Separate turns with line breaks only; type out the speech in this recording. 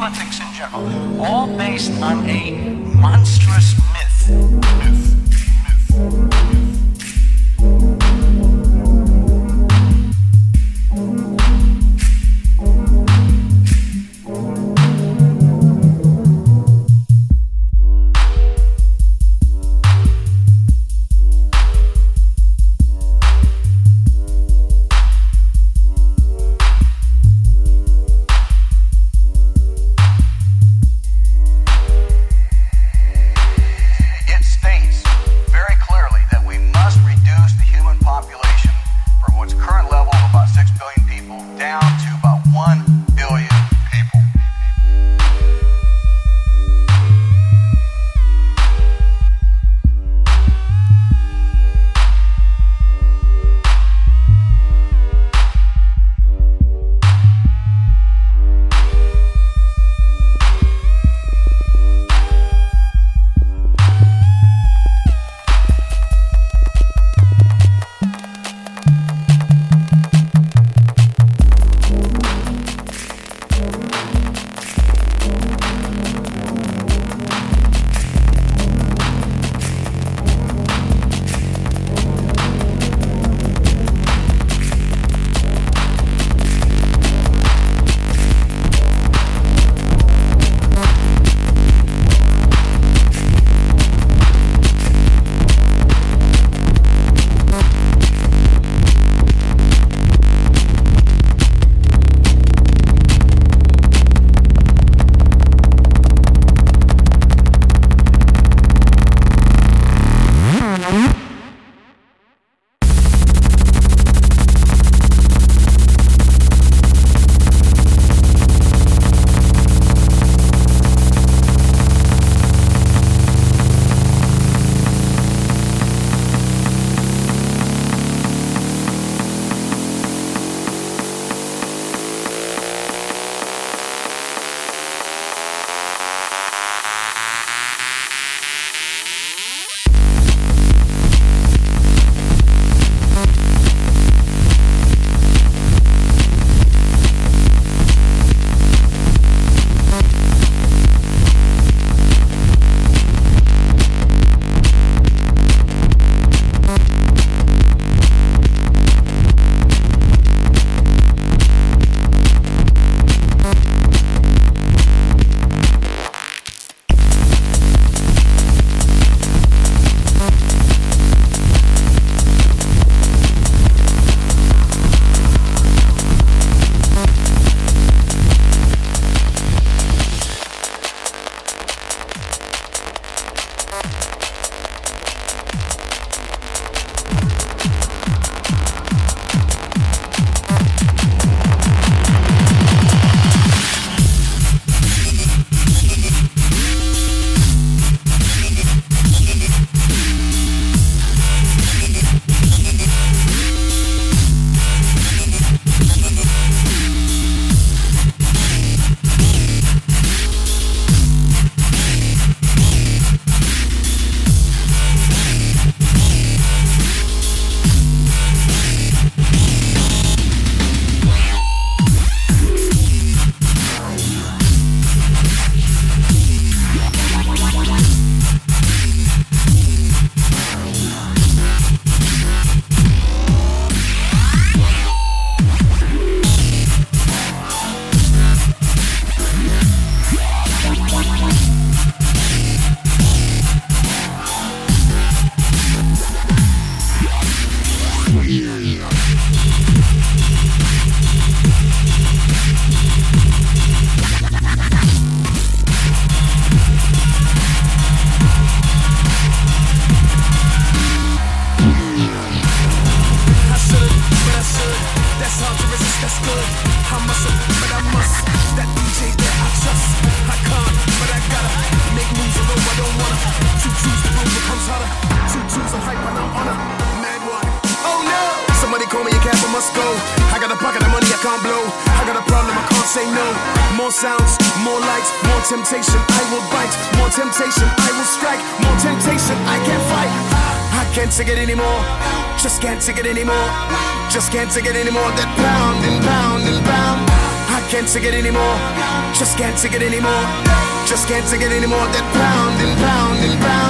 politics in general, all based on a monstrous myth. myth. say
no. More sounds, more lights, more temptation. I
will bite, more temptation. I will strike, more temptation. I can't fight. I can't take it anymore. Just can't take it anymore. Just can't take it anymore. That pound and pound and pound. I can't take it anymore. Just can't take it anymore. Just can't take it anymore. That pound and pound and pound.